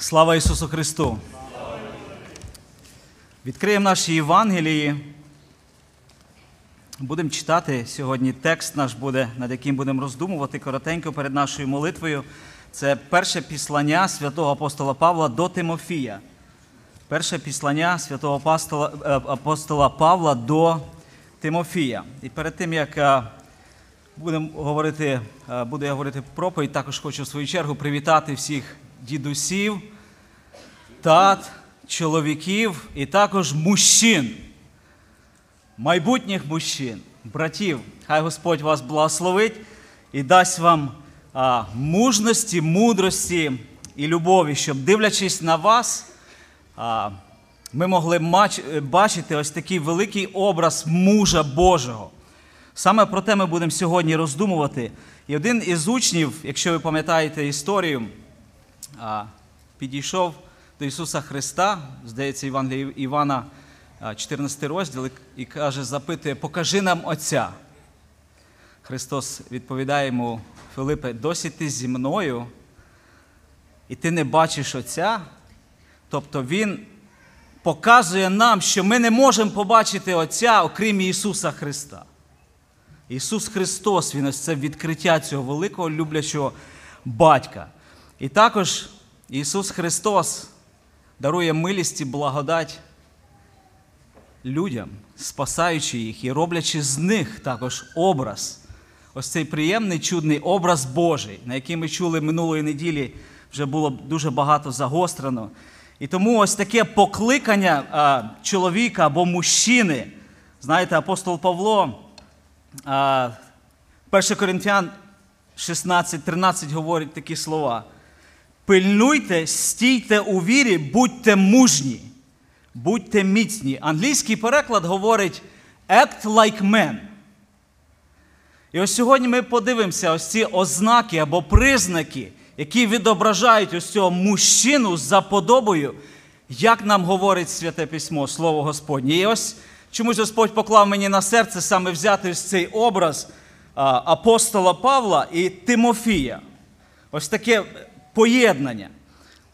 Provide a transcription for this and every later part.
Слава Ісусу Христу! Відкриємо наші Євангелії. Будемо читати сьогодні текст наш буде, над яким будемо роздумувати коротенько перед нашою молитвою. Це перше післання святого апостола Павла до Тимофія. Перше післання святого апостола, е, апостола Павла до Тимофія. І перед тим, як е, будемо говорити, е, буду я говорити проповідь, також хочу в свою чергу привітати всіх дідусів, тат, чоловіків і також мужчин, майбутніх мужчин, братів. Хай Господь вас благословить і дасть вам а, мужності, мудрості і любові, щоб, дивлячись на вас, а, ми могли бачити ось такий великий образ мужа Божого. Саме про те ми будемо сьогодні роздумувати. І один із учнів, якщо ви пам'ятаєте історію, підійшов до Ісуса Христа, здається, Євангелія Івана, 14 розділ, і каже, запитує, покажи нам Отця. Христос відповідає йому, Филипе, досі ти зі мною, і ти не бачиш Отця. Тобто Він показує нам, що ми не можемо побачити Отця, окрім Ісуса Христа. Ісус Христос, Він ось це відкриття цього великого люблячого батька. І також Ісус Христос дарує милість і благодать людям, спасаючи їх і роблячи з них також образ. Ось цей приємний, чудний образ Божий, на який ми чули минулої неділі, вже було дуже багато загострено. І тому ось таке покликання а, чоловіка або мужчини. Знаєте, апостол Павло, а, 1 Коринфян 16-13 говорить такі слова. Пильнуйте, стійте у вірі, будьте мужні, будьте міцні. Англійський переклад говорить act like men. І ось сьогодні ми подивимося ось ці ознаки або признаки, які відображають ось цього мужчину за подобою, як нам говорить Святе Письмо, Слово Господнє. І ось чомусь Господь поклав мені на серце саме взяти ось цей образ апостола Павла і Тимофія. Ось таке поєднання.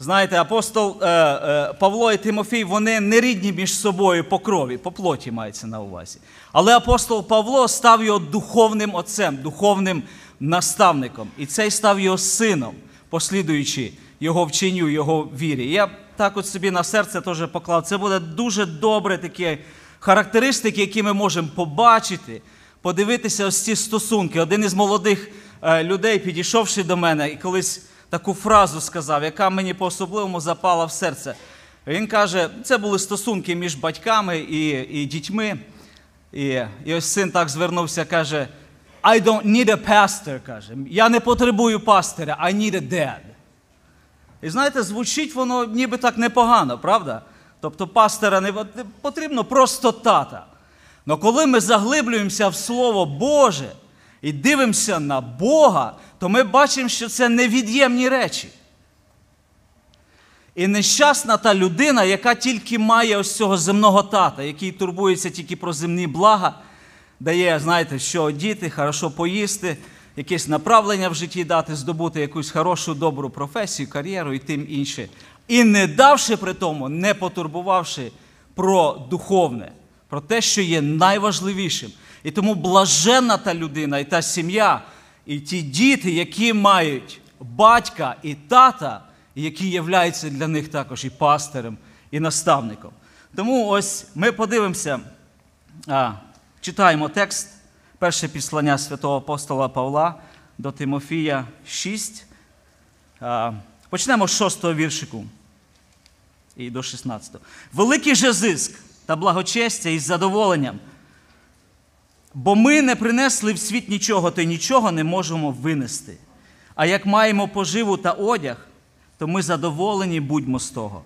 Знаєте, апостол е, е, Павло і Тимофій, вони не рідні між собою по крові, по плоті мається на увазі. Але апостол Павло став його духовним отцем, духовним наставником. І цей став його сином, послідуючи його вченню, його вірі. Я так от собі на серце теж поклав. Це буде дуже добре такі характеристики, які ми можемо побачити, подивитися ось ці стосунки. Один із молодих е, людей, підійшовши до мене, і колись таку фразу сказав, яка мені по-особливому запала в серце. Він каже, це були стосунки між батьками і, і дітьми. І, і ось син так звернувся, каже: I don't need a pastor, каже. Я не потребую пастиря, I need a dad. І знаєте, звучить воно ніби так непогано, правда? Тобто пастора не потрібно просто тата. Але коли ми заглиблюємося в Слово Боже і дивимося на Бога, то ми бачимо, що це невід'ємні речі. І нещасна та людина, яка тільки має ось цього земного тата, який турбується тільки про земні блага, дає, знаєте, що одіти, хорошо поїсти, якесь направлення в житті дати, здобути якусь хорошу, добру професію, кар'єру і тим інше. І не давши при тому, не потурбувавши про духовне, про те, що є найважливішим. І тому блаженна та людина, і та сім'я, і ті діти, які мають батька і тата, які являються для них також і пастирем, і наставником. Тому ось ми подивимося, а, читаємо текст, перше післання святого апостола Павла до Тимофія 6. А, почнемо з 6 віршику і до 16. Великий же зиск та благочестя із задоволенням. Бо ми не принесли в світ нічого, то й нічого не можемо винести. А як маємо поживу та одяг, то ми задоволені будьмо з того.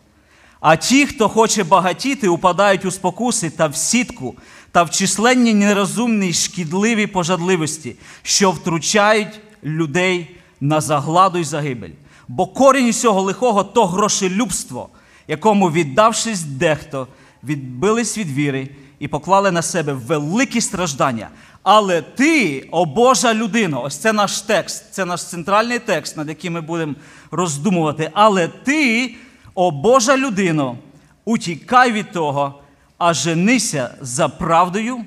А ті, хто хоче багатіти, упадають у спокуси та в сітку, та в численні нерозумні й шкідливі пожадливості, що втручають людей на загладу й загибель. Бо корінь усього лихого то грошелюбство, якому, віддавшись дехто, відбились від віри і поклали на себе великі страждання. Але ти, о Божа людина, ось це наш текст, це наш центральний текст, над яким ми будемо роздумувати. Але ти О Божа людино, утікай від того, а женися за правдою,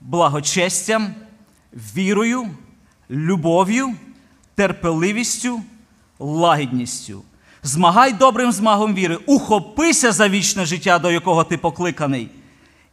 благочестям, вірою, любов'ю, терпеливістю, лагідністю. Змагай добрим змагом віри, ухопися за вічне життя, до якого ти покликаний,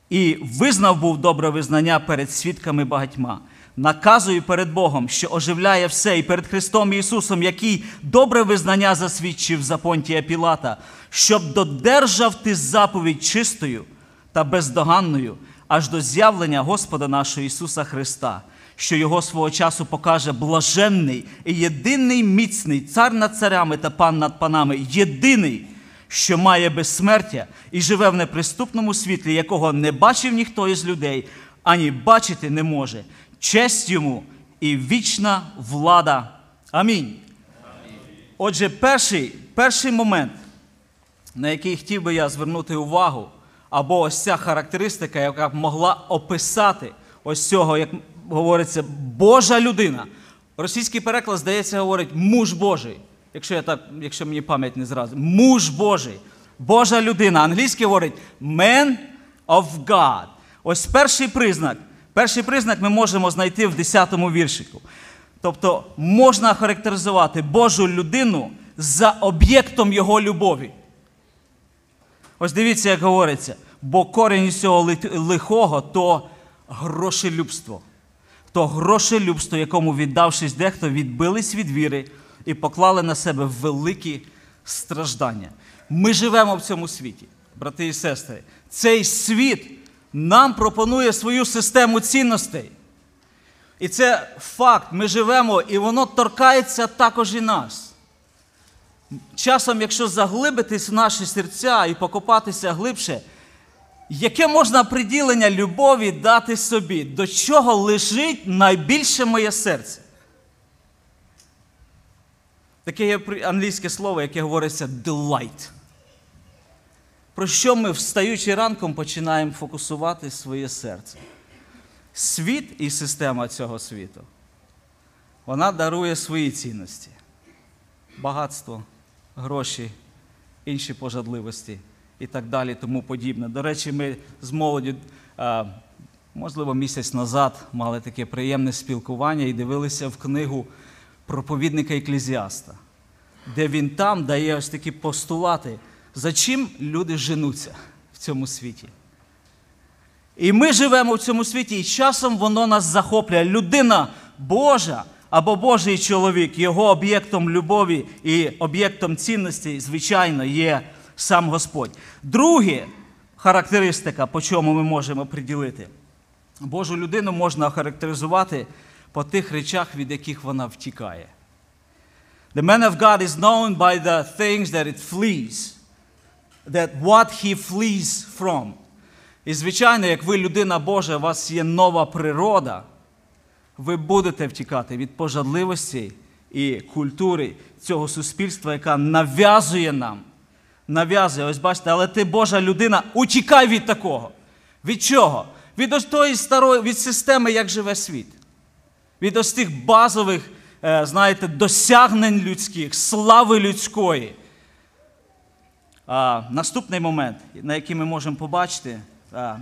і визнав був добре визнання перед свідками багатьма. Наказую перед Богом, що оживляє все, і перед Христом Ісусом, який добре визнання засвідчив за Понтія Пілата, щоб додержав ти заповідь чистою та бездоганною аж до з'явлення Господа нашого Ісуса Христа, що Його свого часу покаже блаженний і єдиний міцний цар над царями та пан над панами, єдиний, що має безсмертя і живе в неприступному світлі, якого не бачив ніхто із людей, ані бачити не може. Честь йому і вічна влада. Амінь. Отже, перший, перший момент, на який хотів би я звернути увагу, або ось ця характеристика, яка б могла описати ось цього, як говориться, Божа людина. Російський переклад, здається, говорить муж Божий. Якщо я так, якщо мені пам'ять не зразу. Муж Божий. Божа людина. Англійський говорить man of God. Ось перший признак. Перший признак ми можемо знайти в 10-му віршику. Тобто можна характеризувати Божу людину за об'єктом його любові. Ось дивіться, як говориться, бо корінь із цього лихого то грошелюбство. То грошелюбство, якому, віддавшись дехто, відбились від віри і поклали на себе великі страждання. Ми живемо в цьому світі, брати і сестри. Цей світ нам пропонує свою систему цінностей. І це факт, ми живемо, і воно торкається також і нас. Часом, якщо заглибитись в наші серця і покопатися глибше, яке можна приділення любові дати собі, до чого лежить найбільше моє серце? Таке є англійське слово, яке говориться delight. Про що ми, встаючи ранком, починаємо фокусувати своє серце? Світ і система цього світу, вона дарує свої цінності: багатство, гроші, інші пожадливості і так далі, тому подібне. До речі, ми з молоді, можливо, місяць назад мали таке приємне спілкування і дивилися в книгу проповідника Еклезіаста, де він там дає ось такі постулати, за чим люди женуться в цьому світі. І ми живемо в цьому світі, і часом воно нас захоплює. Людина Божа або Божий чоловік, його об'єктом любові і об'єктом цінності, звичайно, є сам Господь. Друге характеристика, по чому ми можемо приділити, Божу людину можна охарактеризувати по тих речах, від яких вона втікає. The man of God is known by the things that it flees, that what he flees from. І, звичайно, як ви людина Божа, у вас є нова природа, ви будете втікати від пожадливості і культури цього суспільства, яка нав'язує нам. Нав'язує, ось бачите, але ти Божа людина, утікай від такого. Від чого? Від ось тої старої, від системи, як живе світ. Від ось тих базових, е, знаєте, досягнень людських, слави людської. А, Наступний момент, на який ми можемо побачити, е,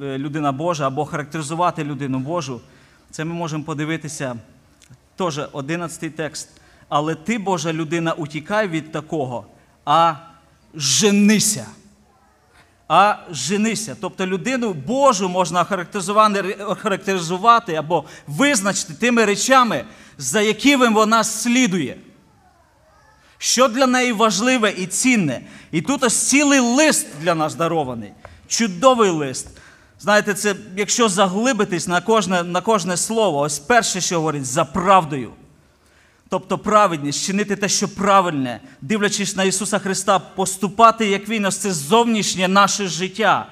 е, людина Божа або характеризувати людину Божу, це ми можемо подивитися теж 11 текст. Але ти, Божа людина, утікай від такого, а женися. А женися. Тобто людину Божу можна охарактеризувати або визначити тими речами, за якими вона слідує. Що для неї важливе і цінне. І тут ось цілий лист для нас дарований. Чудовий лист. Знаєте, це якщо заглибитись на кожне на кожне слово, ось перше, що говорить, за правдою. Тобто праведність, чинити те, що правильне, дивлячись на Ісуса Христа, поступати, як Він, ось це зовнішнє наше життя.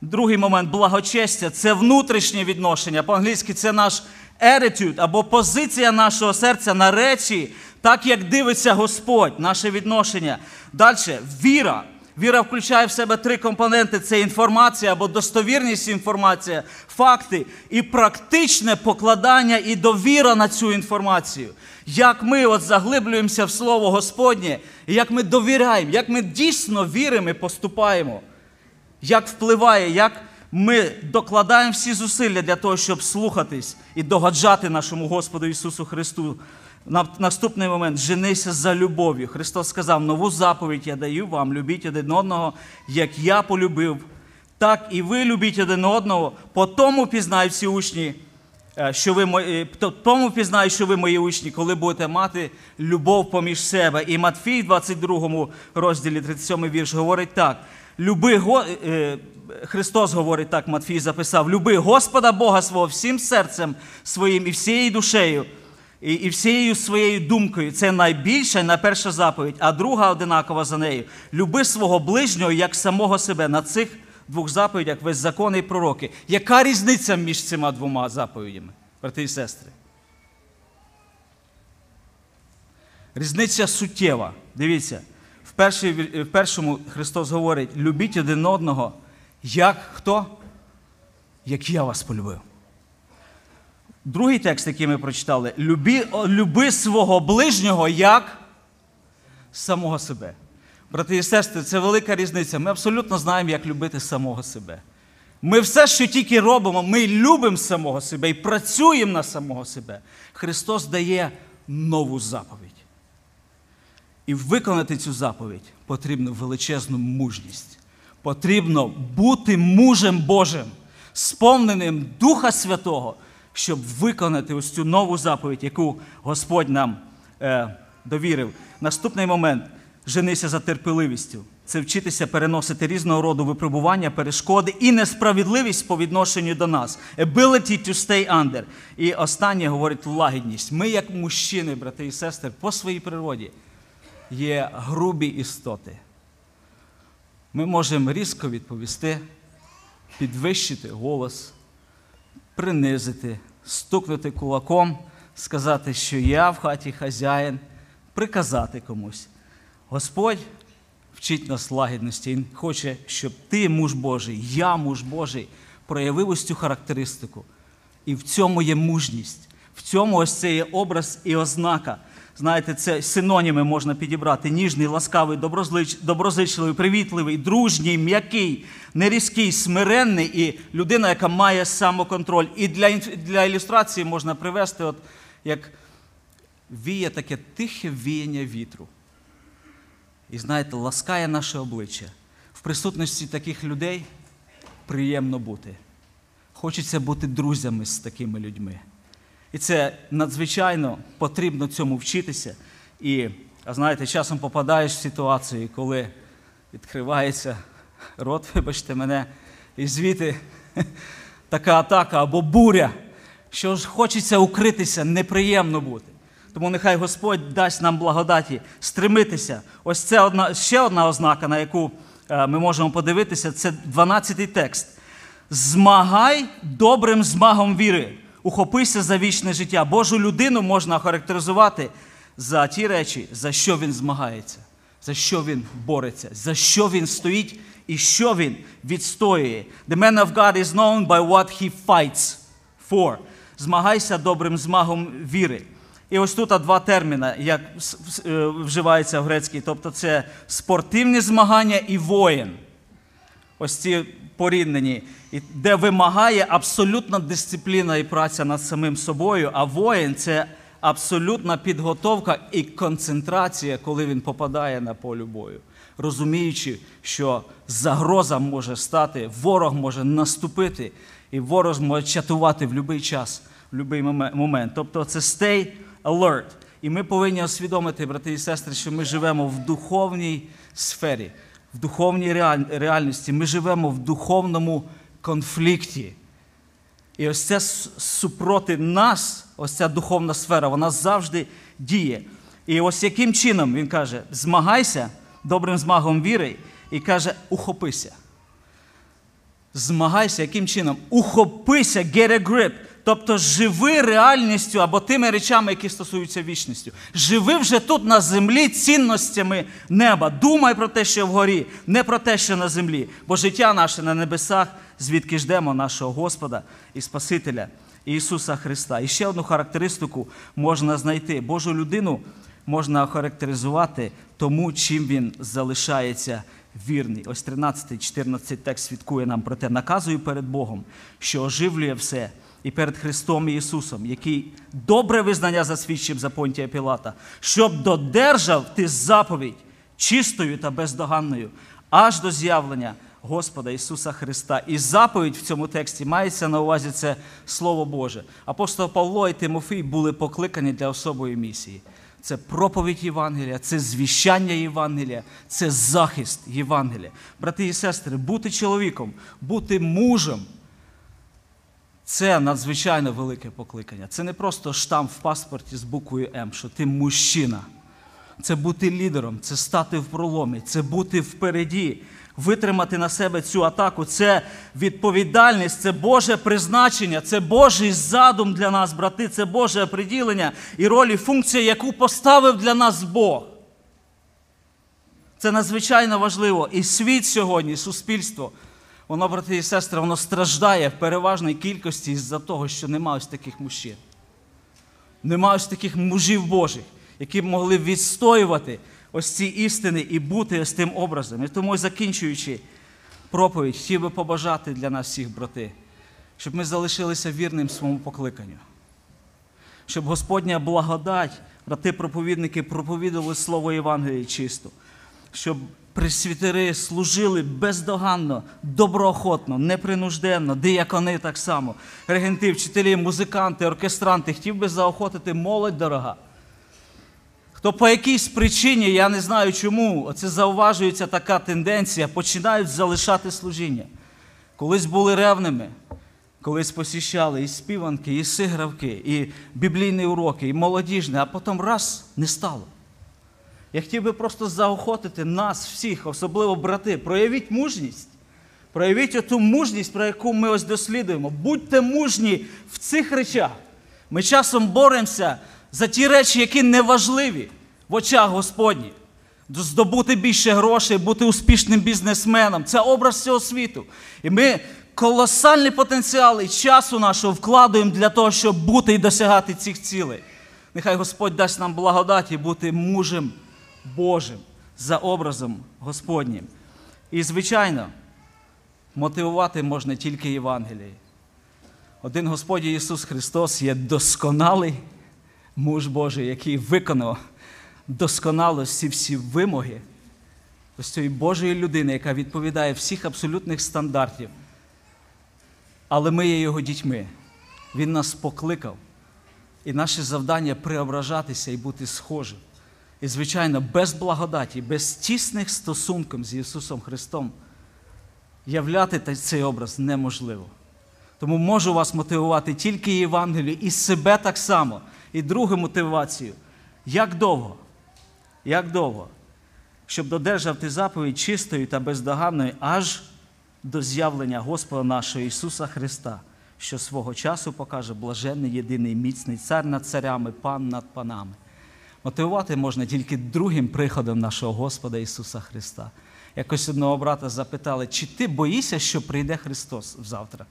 Другий момент благочестя це внутрішнє відношення. По-англійськи це наш attitude або позиція нашого серця на речі, так як дивиться Господь, наше відношення. Далі віра. Віра включає в себе три компоненти: це інформація або достовірність інформація, факти і практичне покладання і довіра на цю інформацію. Як ми от заглиблюємося в Слово Господнє, як ми довіряємо, як ми дійсно віримо і поступаємо, як впливає, як ми докладаємо всі зусилля для того, щоб слухатись і догоджати нашому Господу Ісусу Христу. На наступний момент женися за любов'ю. Христос сказав: нову заповідь я даю вам, любіть один одного, як я полюбив, так і ви любіть один одного. По тому пізнають всі учні, е, що ви мої, тому пізнаю, що ви мої учні, коли будете мати любов поміж себе. І Матфій, в 22 розділі, 37 вірш, говорить так: Люби е, Христос говорить так, Матфій записав: Люби Господа Бога свого всім серцем своїм і всією душею, і, і всією своєю думкою. Це найбільша і найперша заповідь, а друга одинакова за нею. Люби свого ближнього як самого себе. На цих двох заповідях весь закон і пророки. Яка різниця між цими двома заповідями, брати і сестри? Різниця суттєва. Дивіться, в, першій, в першому Христос говорить: любіть один одного, як хто? Як я вас полюбив. Другий текст, який ми прочитали, люби, люби свого ближнього як самого себе. Брати і сестри, це велика різниця. Ми абсолютно знаємо, як любити самого себе. Ми все, що тільки робимо, ми любимо самого себе і працюємо на самого себе. Христос дає нову заповідь. І виконати цю заповідь потрібно величезну мужність. Потрібно бути мужем Божим, сповненим Духа Святого, щоб виконати ось цю нову заповідь, яку Господь нам е, довірив. Наступний момент женися за терпеливістю. Це вчитися переносити різного роду випробування, перешкоди і несправедливість по відношенню до нас. Ability to stay under. І останнє говорить лагідність. Ми, як мужчини, брати і сестри, по своїй природі є грубі істоти. Ми можемо різко відповісти, підвищити голос, принизити, стукнути кулаком, сказати, що я в хаті хазяїн, приказати комусь. Господь вчить нас лагідності. Він хоче, щоб ти, муж Божий, я, муж Божий, проявив ось цю характеристику. І в цьому є мужність. В цьому ось це є образ і ознака. Знаєте, це синоніми можна підібрати: ніжний, ласкавий, доброзич- доброзичливий, привітливий, дружній, м'який, нерізкий, смиренний і людина, яка має самоконтроль. І для, для ілюстрації можна привести, от як віє таке тихе віяння вітру. І знаєте, ласкає наше обличчя. В присутності таких людей приємно бути. Хочеться бути друзями з такими людьми. І це надзвичайно потрібно цьому вчитися. І, знаєте, часом попадаєш в ситуацію, коли відкривається рот, вибачте мене, і звідти така атака або буря, що ж хочеться укритися, неприємно бути. Тому нехай Господь дасть нам благодаті стремитися. Ось це одна, ще одна ознака, на яку е, ми можемо подивитися, це 12-й текст. Змагай добрим змагом віри, ухопися за вічне життя. Божу людину можна охарактеризувати за ті речі, за що він змагається, за що він бореться, за що він стоїть і що він відстоює. The man of God is known by what he fights for. Змагайся добрим змагом віри. І ось тут два терміни, як е, вживається в грецькій, тобто це спортивні змагання і воїн. Ось ці порівнені, і де вимагає абсолютна дисципліна і праця над самим собою, а воїн це абсолютна підготовка і концентрація, коли він попадає на поле бою, розуміючи, що загроза може стати, ворог може наступити, і ворог може чатувати в будь-який час, в будь-який момент. Тобто це stay alert. І ми повинні усвідомити, брати і сестри, що ми живемо в духовній сфері, в духовній реаль- реальності. Ми живемо в духовному конфлікті. І ось це супроти нас, ось ця духовна сфера, вона завжди діє. І ось яким чином він каже: змагайся добрим змагом віри, і каже, ухопися. Змагайся, яким чином? Ухопися, get a grip. Тобто живи реальністю або тими речами, які стосуються вічністю. Живи вже тут на землі цінностями неба. Думай про те, що вгорі, не про те, що на землі. Бо життя наше на небесах, звідки ждемо нашого Господа і Спасителя Ісуса Христа. І ще одну характеристику можна знайти. Божу людину можна охарактеризувати тому, чим він залишається вірний. Ось 13-14 текст свідкує нам про те, наказую перед Богом, що оживлює все, і перед Христом і Ісусом, який добре визнання засвідчив за Понтія Пілата, щоб додержав ти заповідь чистою та бездоганною, аж до з'явлення Господа Ісуса Христа. І заповідь в цьому тексті мається на увазі це Слово Боже. Апостол Павло і Тимофій були покликані для особої місії. Це проповідь Євангелія, це звіщання Євангелія, це захист Євангелія. Брати і сестри, бути чоловіком, бути мужем це надзвичайно велике покликання. Це не просто штамп в паспорті з буквою М, що ти мужчина. Це бути лідером, це стати в проломі, це бути впереді, витримати на себе цю атаку. Це відповідальність, це Боже призначення, це Божий задум для нас, брати, це Боже оприділення і роль і функція, яку поставив для нас Бог. Це надзвичайно важливо. І світ сьогодні, суспільство, воно, брати і сестри, воно страждає в переважній кількості із-за того, що немає ось таких мужчин. Нема ось таких мужів Божих, які б могли відстоювати ось ці істини і бути ось тим образом. І тому, закінчуючи проповідь, хотів би побажати для нас всіх, брати, щоб ми залишилися вірним своєму покликанню. Щоб Господня благодать, брати проповідники, проповідували Слово Євангелії чисто, щоб пресвітери служили бездоганно, доброохотно, непринужденно, диякони так само, регенти, вчителі, музиканти, оркестранти. Хотів би заохотити молодь дорога. Хто по якійсь причині, я не знаю чому, оце зауважується така тенденція, починають залишати служіння. Колись були ревними, колись посіщали і співанки, і сигравки, і біблійні уроки, і молодіжне, а потім раз не стало. Я хотів би просто заохотити нас всіх, особливо брати, проявіть мужність. Проявіть оту мужність, про яку ми ось дослідуємо. Будьте мужні в цих речах. Ми часом боремося за ті речі, які неважливі в очах Господніх. Здобути більше грошей, бути успішним бізнесменом. Це образ цього світу. І ми колосальний потенціал і часу нашого вкладуємо для того, щоб бути і досягати цих цілей. Нехай Господь дасть нам благодаті бути мужем Божим за образом Господнім. І, звичайно, мотивувати можна тільки Євангелією. Один Господь Ісус Христос є досконалий муж Божий, який виконав досконало всі всі вимоги ось цієї Божої людини, яка відповідає всіх абсолютних стандартів. Але ми є його дітьми. Він нас покликав. І наше завдання преображатися і бути схожим. І, звичайно, без благодаті, без тісних стосунків з Ісусом Христом являти цей образ неможливо. Тому можу вас мотивувати тільки Євангелію і себе так само. І другу мотивацію. Як довго? Як довго? Щоб додержав ти заповідь чистою та бездоганною аж до з'явлення Господа нашого Ісуса Христа, що свого часу покаже блаженний, єдиний, міцний цар над царями, пан над панами. Мотивувати можна тільки другим приходом нашого Господа Ісуса Христа. Якось одного брата запитали, чи ти боїшся, що прийде Христос завтра?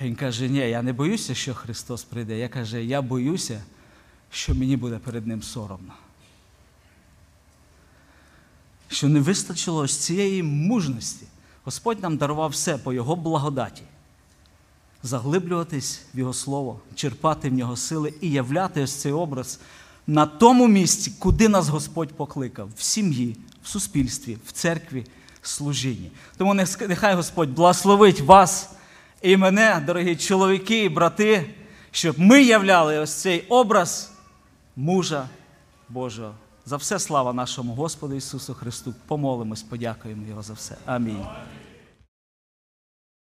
Він каже, ні, я не боюся, що Христос прийде. Я каже, я боюся, що мені буде перед Ним соромно. Що не вистачило ось цієї мужності. Господь нам дарував все по Його благодаті. Заглиблюватись в Його Слово, черпати в нього сили і являти ось цей образ на тому місці, куди нас Господь покликав, в сім'ї, в суспільстві, в церкві, в служінні. Тому нехай Господь благословить вас і мене, дорогі чоловіки і брати, щоб ми являли ось цей образ мужа Божого. За все слава нашому Господу Ісусу Христу. Помолимось, подякуємо Його за все. Амінь.